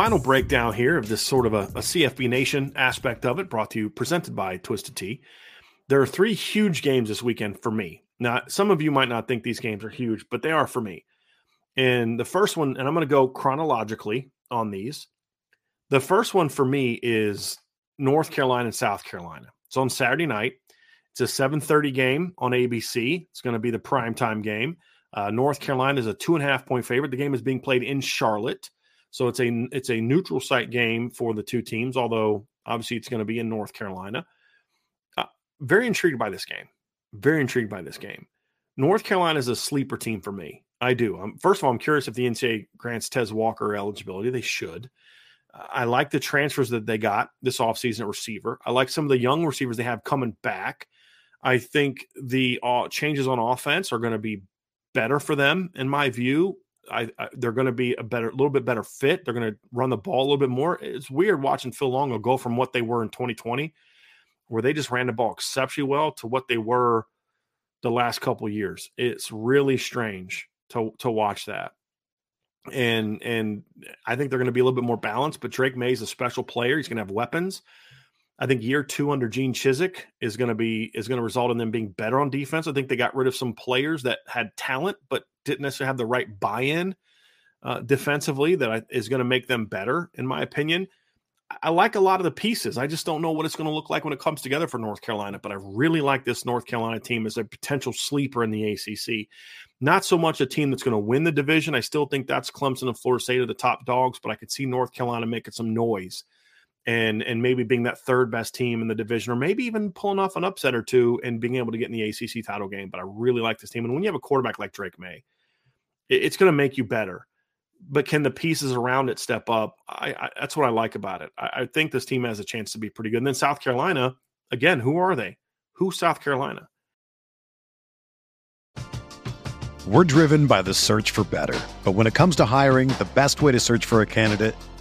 Final breakdown here of this sort of a, a CFB Nation aspect of it, brought to you, presented by Twisted Tea. There are three huge games this weekend for me. Now, some of you might not think these games are huge, but they are for me. And the first one, and I'm going to go chronologically on these. The first one for me is North Carolina and South Carolina. It's on Saturday night. It's a 7:30 game on ABC. It's going to be the primetime game. Uh, North Carolina is a two and a half point favorite. The game is being played in Charlotte. So it's a it's a neutral site game for the two teams, although obviously it's going to be in North Carolina. Uh, very intrigued by this game. Very intrigued by this game. North Carolina is a sleeper team for me. I do. Um, first of all, I'm curious if the NCAA grants Tez Walker eligibility. They should. I like the transfers that they got this offseason at receiver. I like some of the young receivers they have coming back. I think the uh, changes on offense are going to be better for them, in my view. I, I, they're going to be a better, a little bit better fit. They're going to run the ball a little bit more. It's weird watching Phil Longo go from what they were in 2020, where they just ran the ball exceptionally well, to what they were the last couple years. It's really strange to to watch that. And and I think they're going to be a little bit more balanced. But Drake Maye is a special player. He's going to have weapons. I think year two under Gene Chizik is going to be is going to result in them being better on defense. I think they got rid of some players that had talent but didn't necessarily have the right buy-in uh, defensively that is going to make them better, in my opinion. I like a lot of the pieces. I just don't know what it's going to look like when it comes together for North Carolina. But I really like this North Carolina team as a potential sleeper in the ACC. Not so much a team that's going to win the division. I still think that's Clemson and Florida State are the top dogs, but I could see North Carolina making some noise and and maybe being that third best team in the division, or maybe even pulling off an upset or two and being able to get in the ACC title game. But I really like this team, and when you have a quarterback like Drake Maye, it, it's going to make you better. But can the pieces around it step up? I, I that's what I like about it. I, I think this team has a chance to be pretty good. And then South Carolina, again, who are they? Who's South Carolina? We're driven by the search for better, but when it comes to hiring, the best way to search for a candidate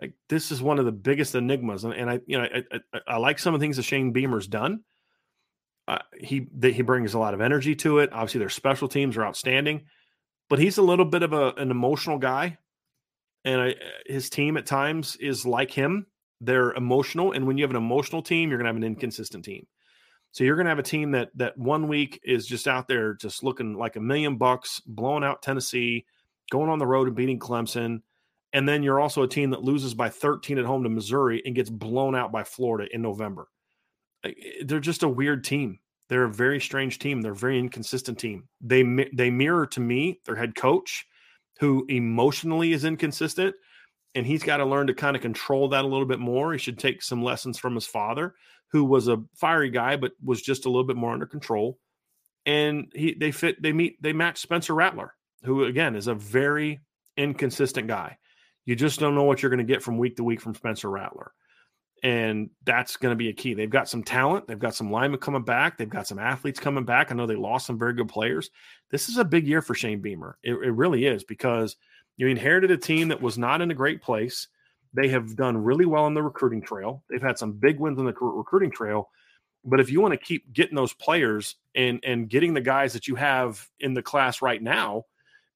Like this is one of the biggest enigmas, and, and I, you know, I, I, I, like some of the things that Shane Beamer's done. Uh, he he brings a lot of energy to it. Obviously, their special teams are outstanding, but he's a little bit of a, an emotional guy, and I, his team at times is like him. They're emotional, and when you have an emotional team, you're going to have an inconsistent team. So you're going to have a team that that one week is just out there, just looking like a million bucks, blowing out Tennessee, going on the road and beating Clemson and then you're also a team that loses by 13 at home to Missouri and gets blown out by Florida in November. Eh, they're just a weird team. They're a very strange team. They're a very inconsistent team. They they mirror to me their head coach, who emotionally is inconsistent, and he's got to learn to kind of control that a little bit more. He should take some lessons from his father, who was a fiery guy but was just a little bit more under control. And he they fit they meet they match Spencer Rattler, who again is a very inconsistent guy. You just don't know what you're going to get from week to week from Spencer Rattler. And that's going to be a key. They've got some talent. They've got some linemen coming back. They've got some athletes coming back. I know they lost some very good players. This is a big year for Shane Beamer. It, it really is because you inherited a team that was not in a great place. They have done really well on the recruiting trail. They've had some big wins on the recruiting trail. But if you want to keep getting those players and and getting the guys that you have in the class right now,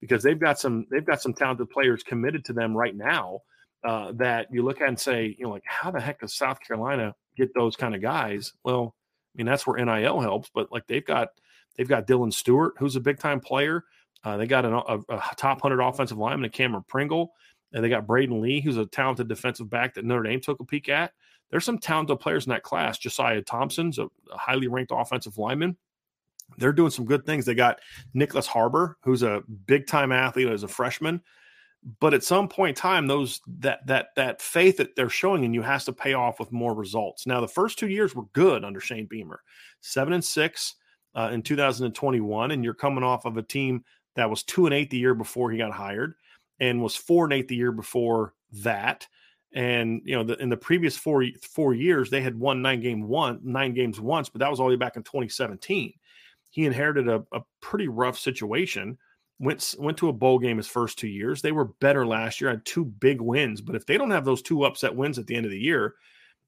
because they've got some they've got some talented players committed to them right now uh, that you look at and say, you know, like how the heck does South Carolina get those kind of guys? Well, I mean that's where NIL helps, but like they've got they've got Dylan Stewart, who's a big time player. Uh, they got an, a, a, top hundred offensive lineman, Cameron Pringle, and they got Braden Lee, who's a talented defensive back that Notre Dame took a peek at. There's some talented players in that class. Josiah Thompson's a, a highly ranked offensive lineman they're doing some good things. They got Nyckoles Harbor, who's a big time athlete as a freshman. But at some point in time, those that that that faith that they're showing in you has to pay off with more results. Now, the first two years were good under Shane Beamer, seven and six uh, in 2021, and you're coming off of a team that was two and eight the year before he got hired, and was four and eight the year before that. And you know, the, in the previous four four years, they had won nine game one nine games once, but that was all the way back in 2017 he inherited a, a pretty rough situation. Went went to a bowl game his first two years. They were better last year, had two big wins. But if they don't have those two upset wins at the end of the year,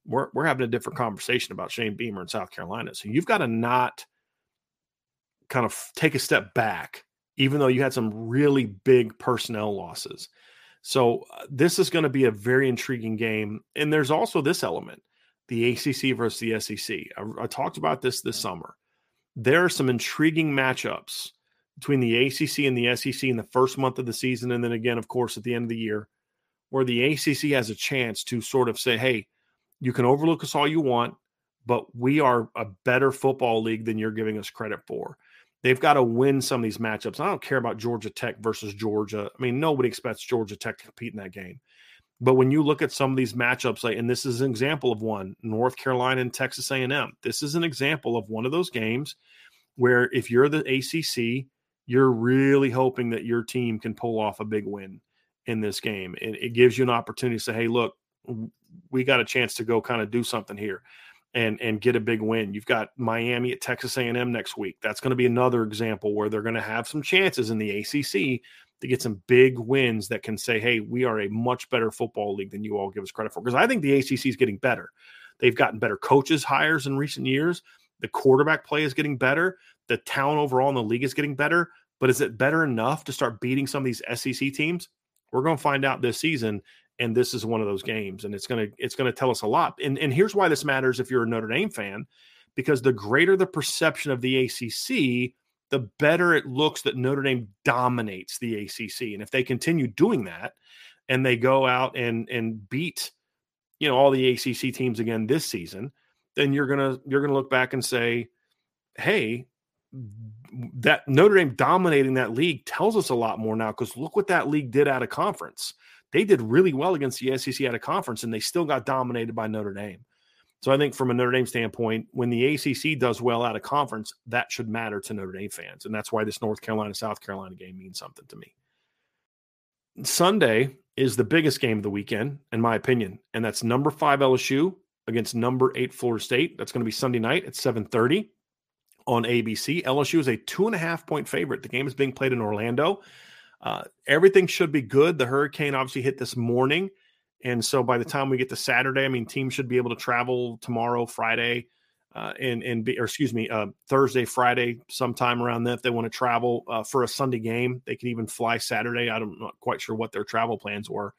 we're we're having a different conversation about Shane Beamer in South Carolina. So you've got to not kind of take a step back, even though you had some really big personnel losses. So uh, this is going to be a very intriguing game. And there's also this element: the ACC versus the SEC. I, I talked about this this summer there are some intriguing matchups between the ACC and the SEC in the first month of the season, and then again, of course, at the end of the year, where the ACC has a chance to sort of say, "Hey, you can overlook us all you want, but we are a better football league than you're giving us credit for." They've got to win some of these matchups. I don't care about Georgia Tech versus Georgia. I mean, nobody expects Georgia Tech to compete in that game. But when you look at some of these matchups, like, and this is an example of one, North Carolina and Texas A&M. This is an example of one of those games where if you're the ACC, you're really hoping that your team can pull off a big win in this game. And it gives you an opportunity to say, hey, look, we got a chance to go kind of do something here and and get a big win. You've got Miami at Texas A&M next week. That's going to be another example where they're going to have some chances in the ACC to get some big wins that can say, hey, we are a much better football league than you all give us credit for. Because I think the ACC is getting better. They've gotten better coaches hires in recent years. The quarterback play is getting better. The talent overall in the league is getting better. But is it better enough to start beating some of these SEC teams? We're going to find out this season. And this is one of those games, and it's gonna it's gonna tell us a lot. And and here's why this matters if you're a Notre Dame fan, because the greater the perception of the ACC, the better it looks that Notre Dame dominates the ACC. And if they continue doing that and they go out and and beat you know all the ACC teams again this season, then you're going to you're going to look back and say, "Hey, that Notre Dame dominating that league tells us a lot more now cuz look what that league did out of conference. they did really well against the SEC at a conference, and they still got dominated by Notre Dame. So I think from a Notre Dame standpoint, when the ACC does well at a conference, that should matter to Notre Dame fans, and that's why this North Carolina South Carolina game means something to me. Sunday is the biggest game of the weekend, in my opinion, and that's number five LSU against number eight Florida State. That's going to be Sunday night at seven thirty on ABC. LSU is a two and a half point favorite. The game is being played in Orlando. Uh, everything should be good. The hurricane obviously hit this morning. And so by the time we get to Saturday, I mean, teams should be able to travel tomorrow, Friday, uh, and, and be, or excuse me, uh, Thursday, Friday, sometime around that. If they want to travel uh, for a Sunday game, they can even fly Saturday. I'm not quite sure what their travel plans were,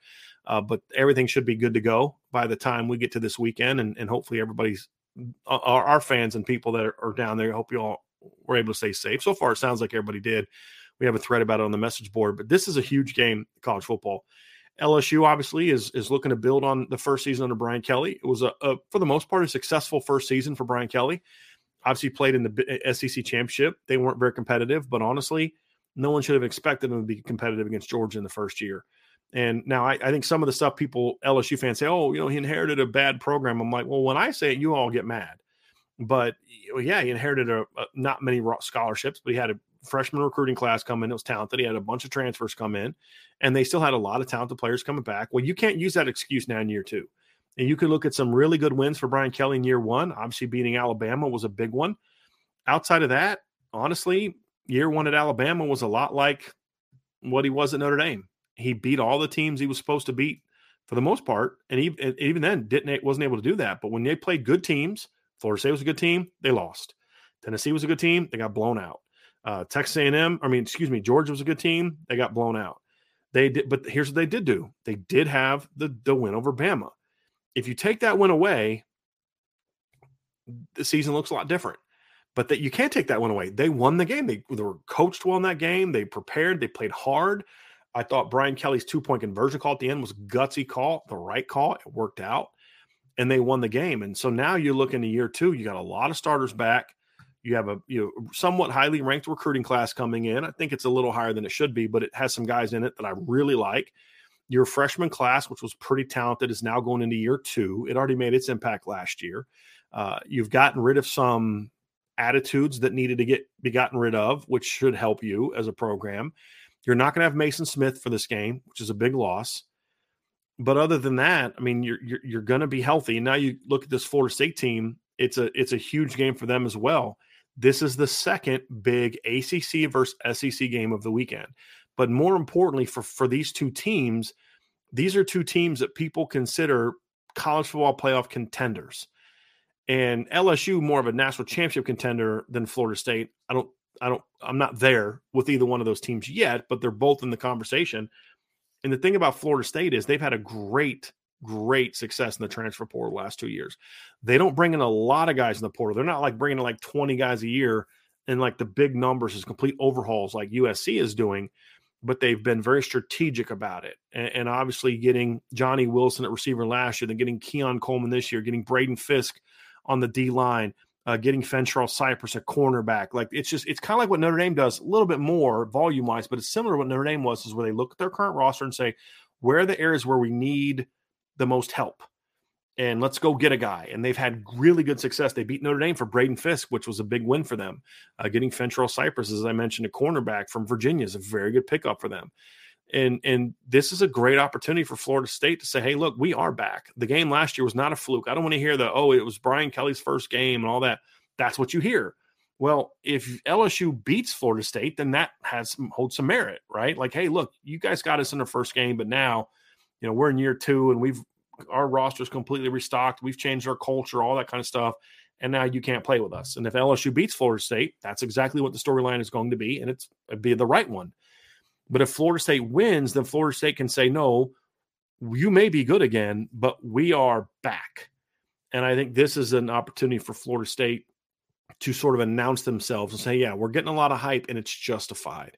uh, but everything should be good to go by the time we get to this weekend. And, and hopefully everybody's, uh, our, our fans and people that are, are down there, I hope you all were able to stay safe. So far, it sounds like everybody did we have a thread about it on the message board. But this is a huge game, college football. LSU obviously is is looking to build on the first season under Brian Kelly. It was a, a for the most part a successful first season for Brian Kelly. Obviously played in the eh, SEC championship. They weren't very competitive, but honestly, no one should have expected them to be competitive against Georgia in the first year. And now I, I think some of the stuff people LSU fans say, oh, you know, he inherited a bad program. I'm like, well, when I say it, you all get mad. But yeah, he inherited a, a not many scholarships, but he had a freshman recruiting class come in. It was talented. He had a bunch of transfers come in, and they still had a lot of talented players coming back. Well, you can't use that excuse now in year two. And you could look at some really good wins for Brian Kelly in year one. Obviously, beating Alabama was a big one. Outside of that, honestly, year one at Alabama was a lot like what he was at Notre Dame. He beat all the teams he was supposed to beat for the most part, and even, even then didn't wasn't able to do that. But when they played good teams, Florida State was a good team, they lost. Tennessee was a good team, they got blown out. Uh, Texas A&M, I mean, excuse me, Georgia was a good team. They got blown out. They did, but here's what they did do: they did have the the win over Bama. If you take that win away, the season looks a lot different. But that you can't take that one away. They won the game. They, they were coached well in that game. They prepared. They played hard. I thought Brian Kelly's two point conversion call at the end was gutsy call, the right call. It worked out, and they won the game. And so now you look into year two. You got a lot of starters back. You have a you know somewhat highly ranked recruiting class coming in. I think it's a little higher than it should be, but it has some guys in it that I really like. Your freshman class, which was pretty talented, is now going into year two. It already made its impact last year. Uh, you've gotten rid of some attitudes that needed to get be gotten rid of, which should help you as a program. You're not going to have Maason Smith for this game, which is a big loss. But other than that, I mean, you're you're, you're going to be healthy. And now you look at this Florida State team; it's a it's a huge game for them as well. This is the second big ACC versus SEC game of the weekend. But more importantly, for, for these two teams, these are two teams that people consider college football playoff contenders. And LSU more of a national championship contender than Florida State. I don't I don't I'm not there with either one of those teams yet, but they're both in the conversation. And the thing about Florida State is they've had a great great success in the transfer portal last two years. They don't bring in a lot of guys in the portal. They're not like bringing in like 20 guys a year and like the big numbers as complete overhauls like USC is doing, but they've been very strategic about it. And, and obviously getting Johnny Wilson at receiver last year, then getting Keon Coleman this year, getting Braden Fiske on the D line, uh, getting Fentrell Cypress at cornerback. Like it's just, it's kind of like what Notre Dame does, a little bit more volume wise, but it's similar to what Notre Dame was, is where they look at their current roster and say, where are the areas where we need – the most help. And let's go get a guy. And they've had really good success. They beat Notre Dame for Braden Fiske, which was a big win for them. Uh, getting Fentrell Cypress, as I mentioned, a cornerback from Virginia is a very good pickup for them. And and this is a great opportunity for Florida State to say, hey, look, we are back. The game last year was not a fluke. I don't want to hear the, oh, it was Brian Kelly's first game and all that. That's what you hear. Well, if LSU beats Florida State, then that has some, holds some merit, right? Like, hey, look, you guys got us in the first game, but now you know we're in year two and we've our roster is completely restocked. We've changed our culture all that kind of stuff and now you can't play with us. And if lsu beats florida state that's exactly what the storyline is going to be and it's it'd be the right one. But if florida state wins then florida state can say no you may be good again but we are back. And i think this is an opportunity for florida state to sort of announce themselves and say yeah we're getting a lot of hype and it's justified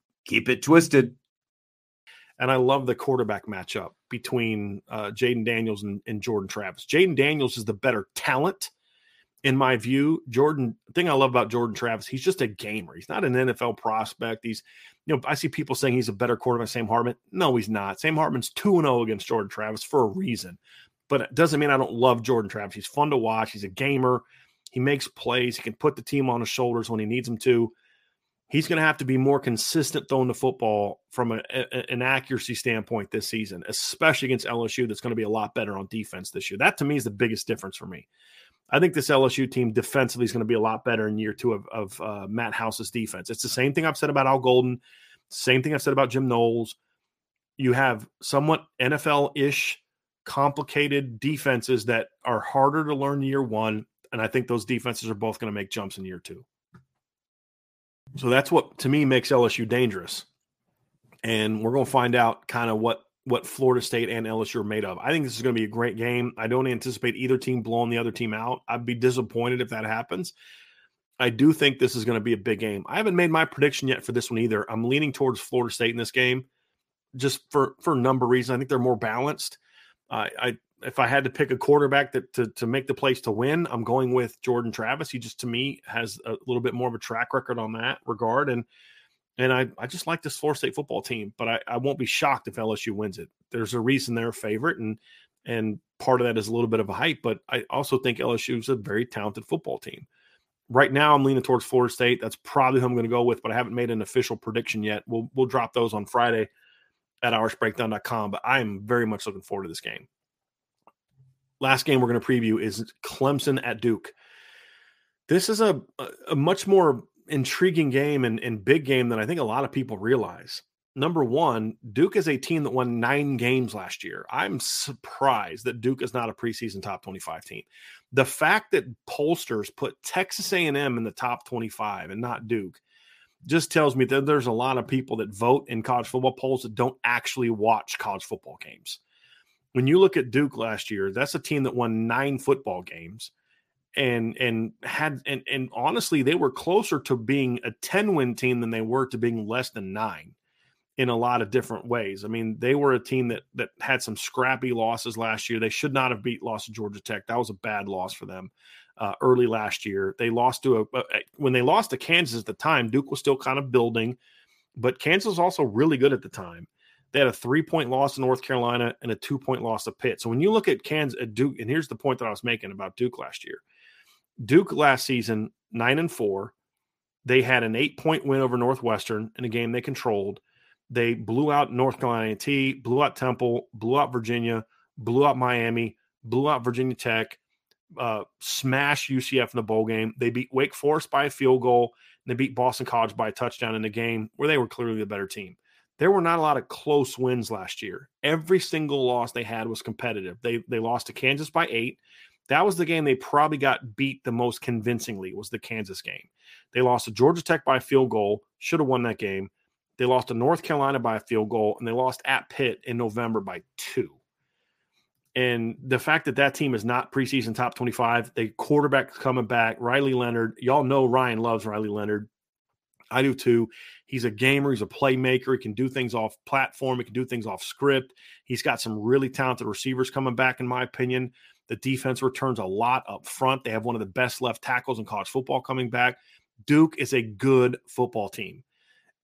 Keep it twisted. And I love the quarterback matchup between uh, Jayden Daniels and, and Jordan Travis. Jayden Daniels is the better talent in my view, Jordan, the thing I love about Jordan Travis, he's just a gamer. He's not an NFL prospect. He's, you know, I see people saying he's a better quarterback Sam Hartman. No, he's not. Sam Hartman's 2 0 against Jordan Travis for a reason. But it doesn't mean I don't love Jordan Travis. He's fun to watch. He's a gamer. He makes plays. He can put the team on his shoulders when he needs them to. He's going to have to be more consistent throwing the football from a, a, an accuracy standpoint this season, especially against LSU. That's going to be a lot better on defense this year. That to me is the biggest difference for me. I think this LSU team defensively is going to be a lot better in year two of, of uh, Matt House's defense. It's the same thing I've said about Al Golden, same thing I've said about Jim Knowles. You have somewhat NFL ish, complicated defenses that are harder to learn year one. And I think those defenses are both going to make jumps in year two. So that's what to me makes LSU dangerous. And we're going to find out kind of what what Florida State and LSU are made of. I think this is going to be a great game. I don't anticipate either team blowing the other team out. I'd be disappointed if that happens. I do think this is going to be a big game. I haven't made my prediction yet for this one either. I'm leaning towards Florida State in this game, just for for a number of reasons. I think they're more balanced. Uh, I if I had to pick a quarterback that to to make the place to win, I'm going with Jordan Travis. He just to me has a little bit more of a track record on that regard, and and I, I just like this Florida State football team, but I, I won't be shocked if LSU wins it. There's a reason they're a favorite, and and part of that is a little bit of a hype, but I also think LSU is a very talented football team. Right now, I'm leaning towards Florida State. That's probably who I'm going to go with, but I haven't made an official prediction yet. We'll we'll drop those on Friday at irishbreakdown.com, but I'm very much looking forward to this game. Last game we're going to preview is Clemson at Duke. This is a, a much more intriguing game and, and big game than I think a lot of people realize. Number one, Duke is a team that won nine games last year. I'm surprised that Duke is not a preseason top 25 team. The fact that pollsters put Texas A&M in the top 25 and not Duke just tells me that there's a lot of people that vote in college football polls that don't actually watch college football games. When you look at Duke last year, that's a team that won nine football games and and had and and honestly they were closer to being a 10 win team than they were to being less than 9 in a lot of different ways. I mean, they were a team that that had some scrappy losses last year. They should not have beat lost to Georgia Tech. That was a bad loss for them uh, early last year. They lost to a, when they lost to Kansas at the time. Duke was still kind of building, but Kansas was also really good at the time. They had a three point loss to North Carolina and a two point loss to Pitt. So when you look at Kansas at Duke, and here's the point that I was making about Duke last year Duke last season, nine and four. They had an eight point win over Northwestern in a game they controlled. They blew out North Carolina T, blew out Temple, blew out Virginia, blew out Miami, blew out Virginia Tech, uh, smashed UCF in the bowl game. They beat Wake Forest by a field goal, and they beat Boston College by a touchdown in a game where they were clearly the better team. There were not a lot of close wins last year. Every single loss they had was competitive. They they lost to Kansas by eight. That was the game they probably got beat the most convincingly was the Kansas game. They lost to Georgia Tech by a field goal, should have won that game. They lost to North Carolina by a field goal, and they lost at Pitt in November by two. And the fact that that team is not preseason top 25, the quarterback coming back, Riley Leonard. Y'all know Ryan loves Riley Leonard. I do too. He's a gamer. He's a playmaker. He can do things off platform. He can do things off script. He's got some really talented receivers coming back, in my opinion. The defense returns a lot up front. They have one of the best left tackles in college football coming back. Duke is a good football team.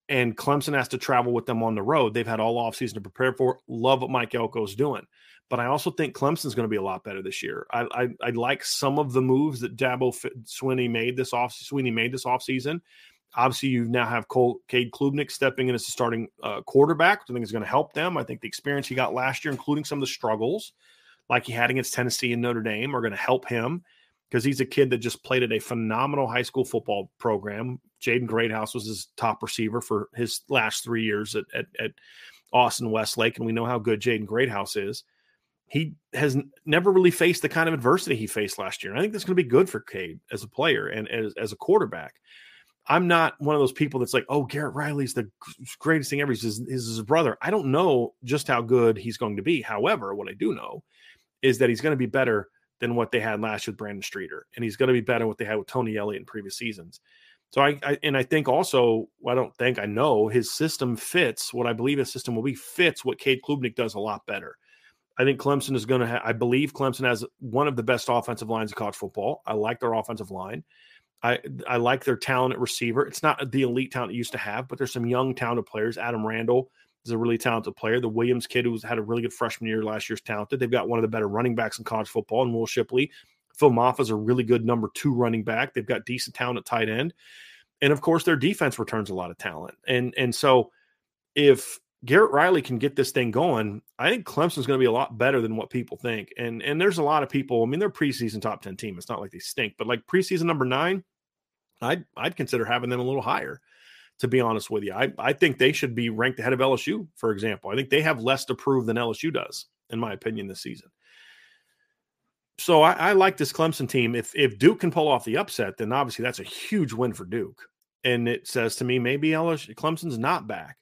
And Clemson has to travel with them on the road. They've had all offseason to prepare for. Love what Mike Elko is doing. But I also think Clemson's going to be a lot better this year. I, I, I like some of the moves that Dabo Swinney made this off Swinney made this offseason. Obviously, you now have Cole, Cade Klubnik stepping in as a starting uh, quarterback, which I think is going to help them. I think the experience he got last year, including some of the struggles like he had against Tennessee and Notre Dame, are going to help him because he's a kid that just played at a phenomenal high school football program. Jaden Greathouse was his top receiver for his last three years at, at, at Austin Westlake, and we know how good Jaden Greathouse is. He has never really faced the kind of adversity he faced last year. And I think that's going to be good for Cade as a player and as, as a quarterback. I'm not one of those people that's like, oh, Garrett Riley's the greatest thing ever. He's his, his brother. I don't know just how good he's going to be. However, what I do know is that he's going to be better than what they had last year with Brandon Streeter, and he's going to be better than what they had with Tony Elliott in previous seasons. So I, I, and I think also well, I don't think I know his system fits what I believe his system will be fits what Cade Klubnik does a lot better. I think Clemson is going to have. I believe Clemson has one of the best offensive lines of college football. I like their offensive line. I I like their talent at receiver. It's not the elite talent it used to have, but there's some young talented players. Adam Randall is a really talented player. The Williams kid who's had a really good freshman year last year's talented. They've got one of the better running backs in college football, and Will Shipley. Phil is a really good number two running back. They've got decent talent at tight end, and of course their defense returns a lot of talent. And and so if Garrett Riley can get this thing going, I think Clemson's going to be a lot better than what people think. And and there's a lot of people. I mean, they're preseason top ten team. It's not like they stink, but like preseason number nine, I'd I'd consider having them a little higher to be honest with you. I, I think they should be ranked ahead of LSU, for example. I think they have less to prove than LSU does, in my opinion, this season. So I, I like this Clemson team. If if Duke can pull off the upset, then obviously that's a huge win for Duke. And it says to me, maybe LSU Clemson's not back.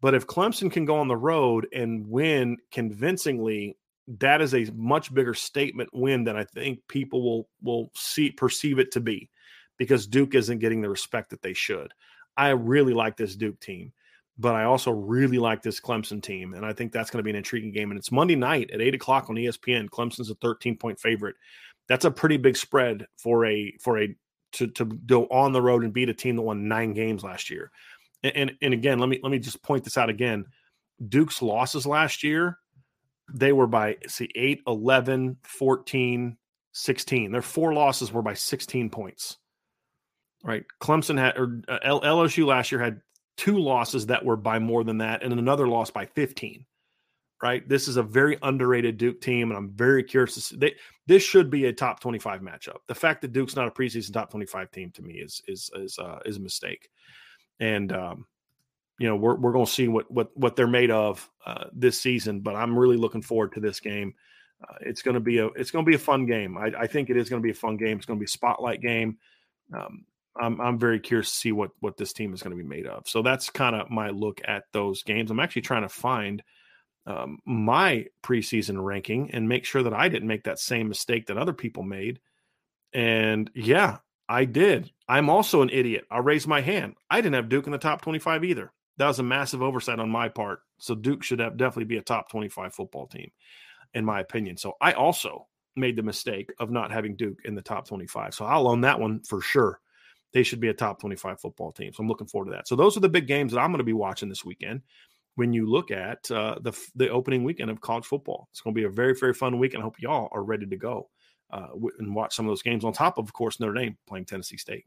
But if Clemson can go on the road and win convincingly, that is a much bigger statement win than I think people will will see perceive it to be because Duke isn't getting the respect that they should. I really like this Duke team, but I also really like this Clemson team. And I think that's going to be an intriguing game. And it's Monday night at eight o'clock on ESPN. Clemson's a 13 point favorite. That's a pretty big spread for a, for a, to, to go on the road and beat a team that won nine games last year. And, and, again, let me, let me just point this out again. Duke's losses last year, they were by, see, 8, 11, 14, 16. Their four losses were by 16 points right? Clemson had or uh, LSU last year had two losses that were by more than that, and another loss by 15. Right. This is a very underrated Duke team, and I'm very curious to see. They, this should be a top 25 matchup. The fact that Duke's not a preseason top 25 team to me is is is uh, is a mistake. And um, you know we're we're going to see what what what they're made of uh, this season. But I'm really looking forward to this game. Uh, it's going to be a it's going to be a fun game. I, I think it is going to be a fun game. It's going to be a spotlight game. Um, I'm I'm very curious to see what what this team is going to be made of. So that's kind of my look at those games. I'm actually trying to find um, my preseason ranking and make sure that I didn't make that same mistake that other people made. And yeah, I did. I'm also an idiot. I'll raise my hand. I didn't have Duke in the top 25 either. That was a massive oversight on my part. So Duke should have definitely be a top 25 football team, in my opinion. So I also made the mistake of not having Duke in the top 25. So I'll own that one for sure they should be a top 25 football team. So I'm looking forward to that. So those are the big games that I'm going to be watching this weekend. When you look at uh, the the opening weekend of college football, it's going to be a very very fun week, and I hope y'all are ready to go uh, and watch some of those games. On top of, of course, Notre Dame playing Tennessee State.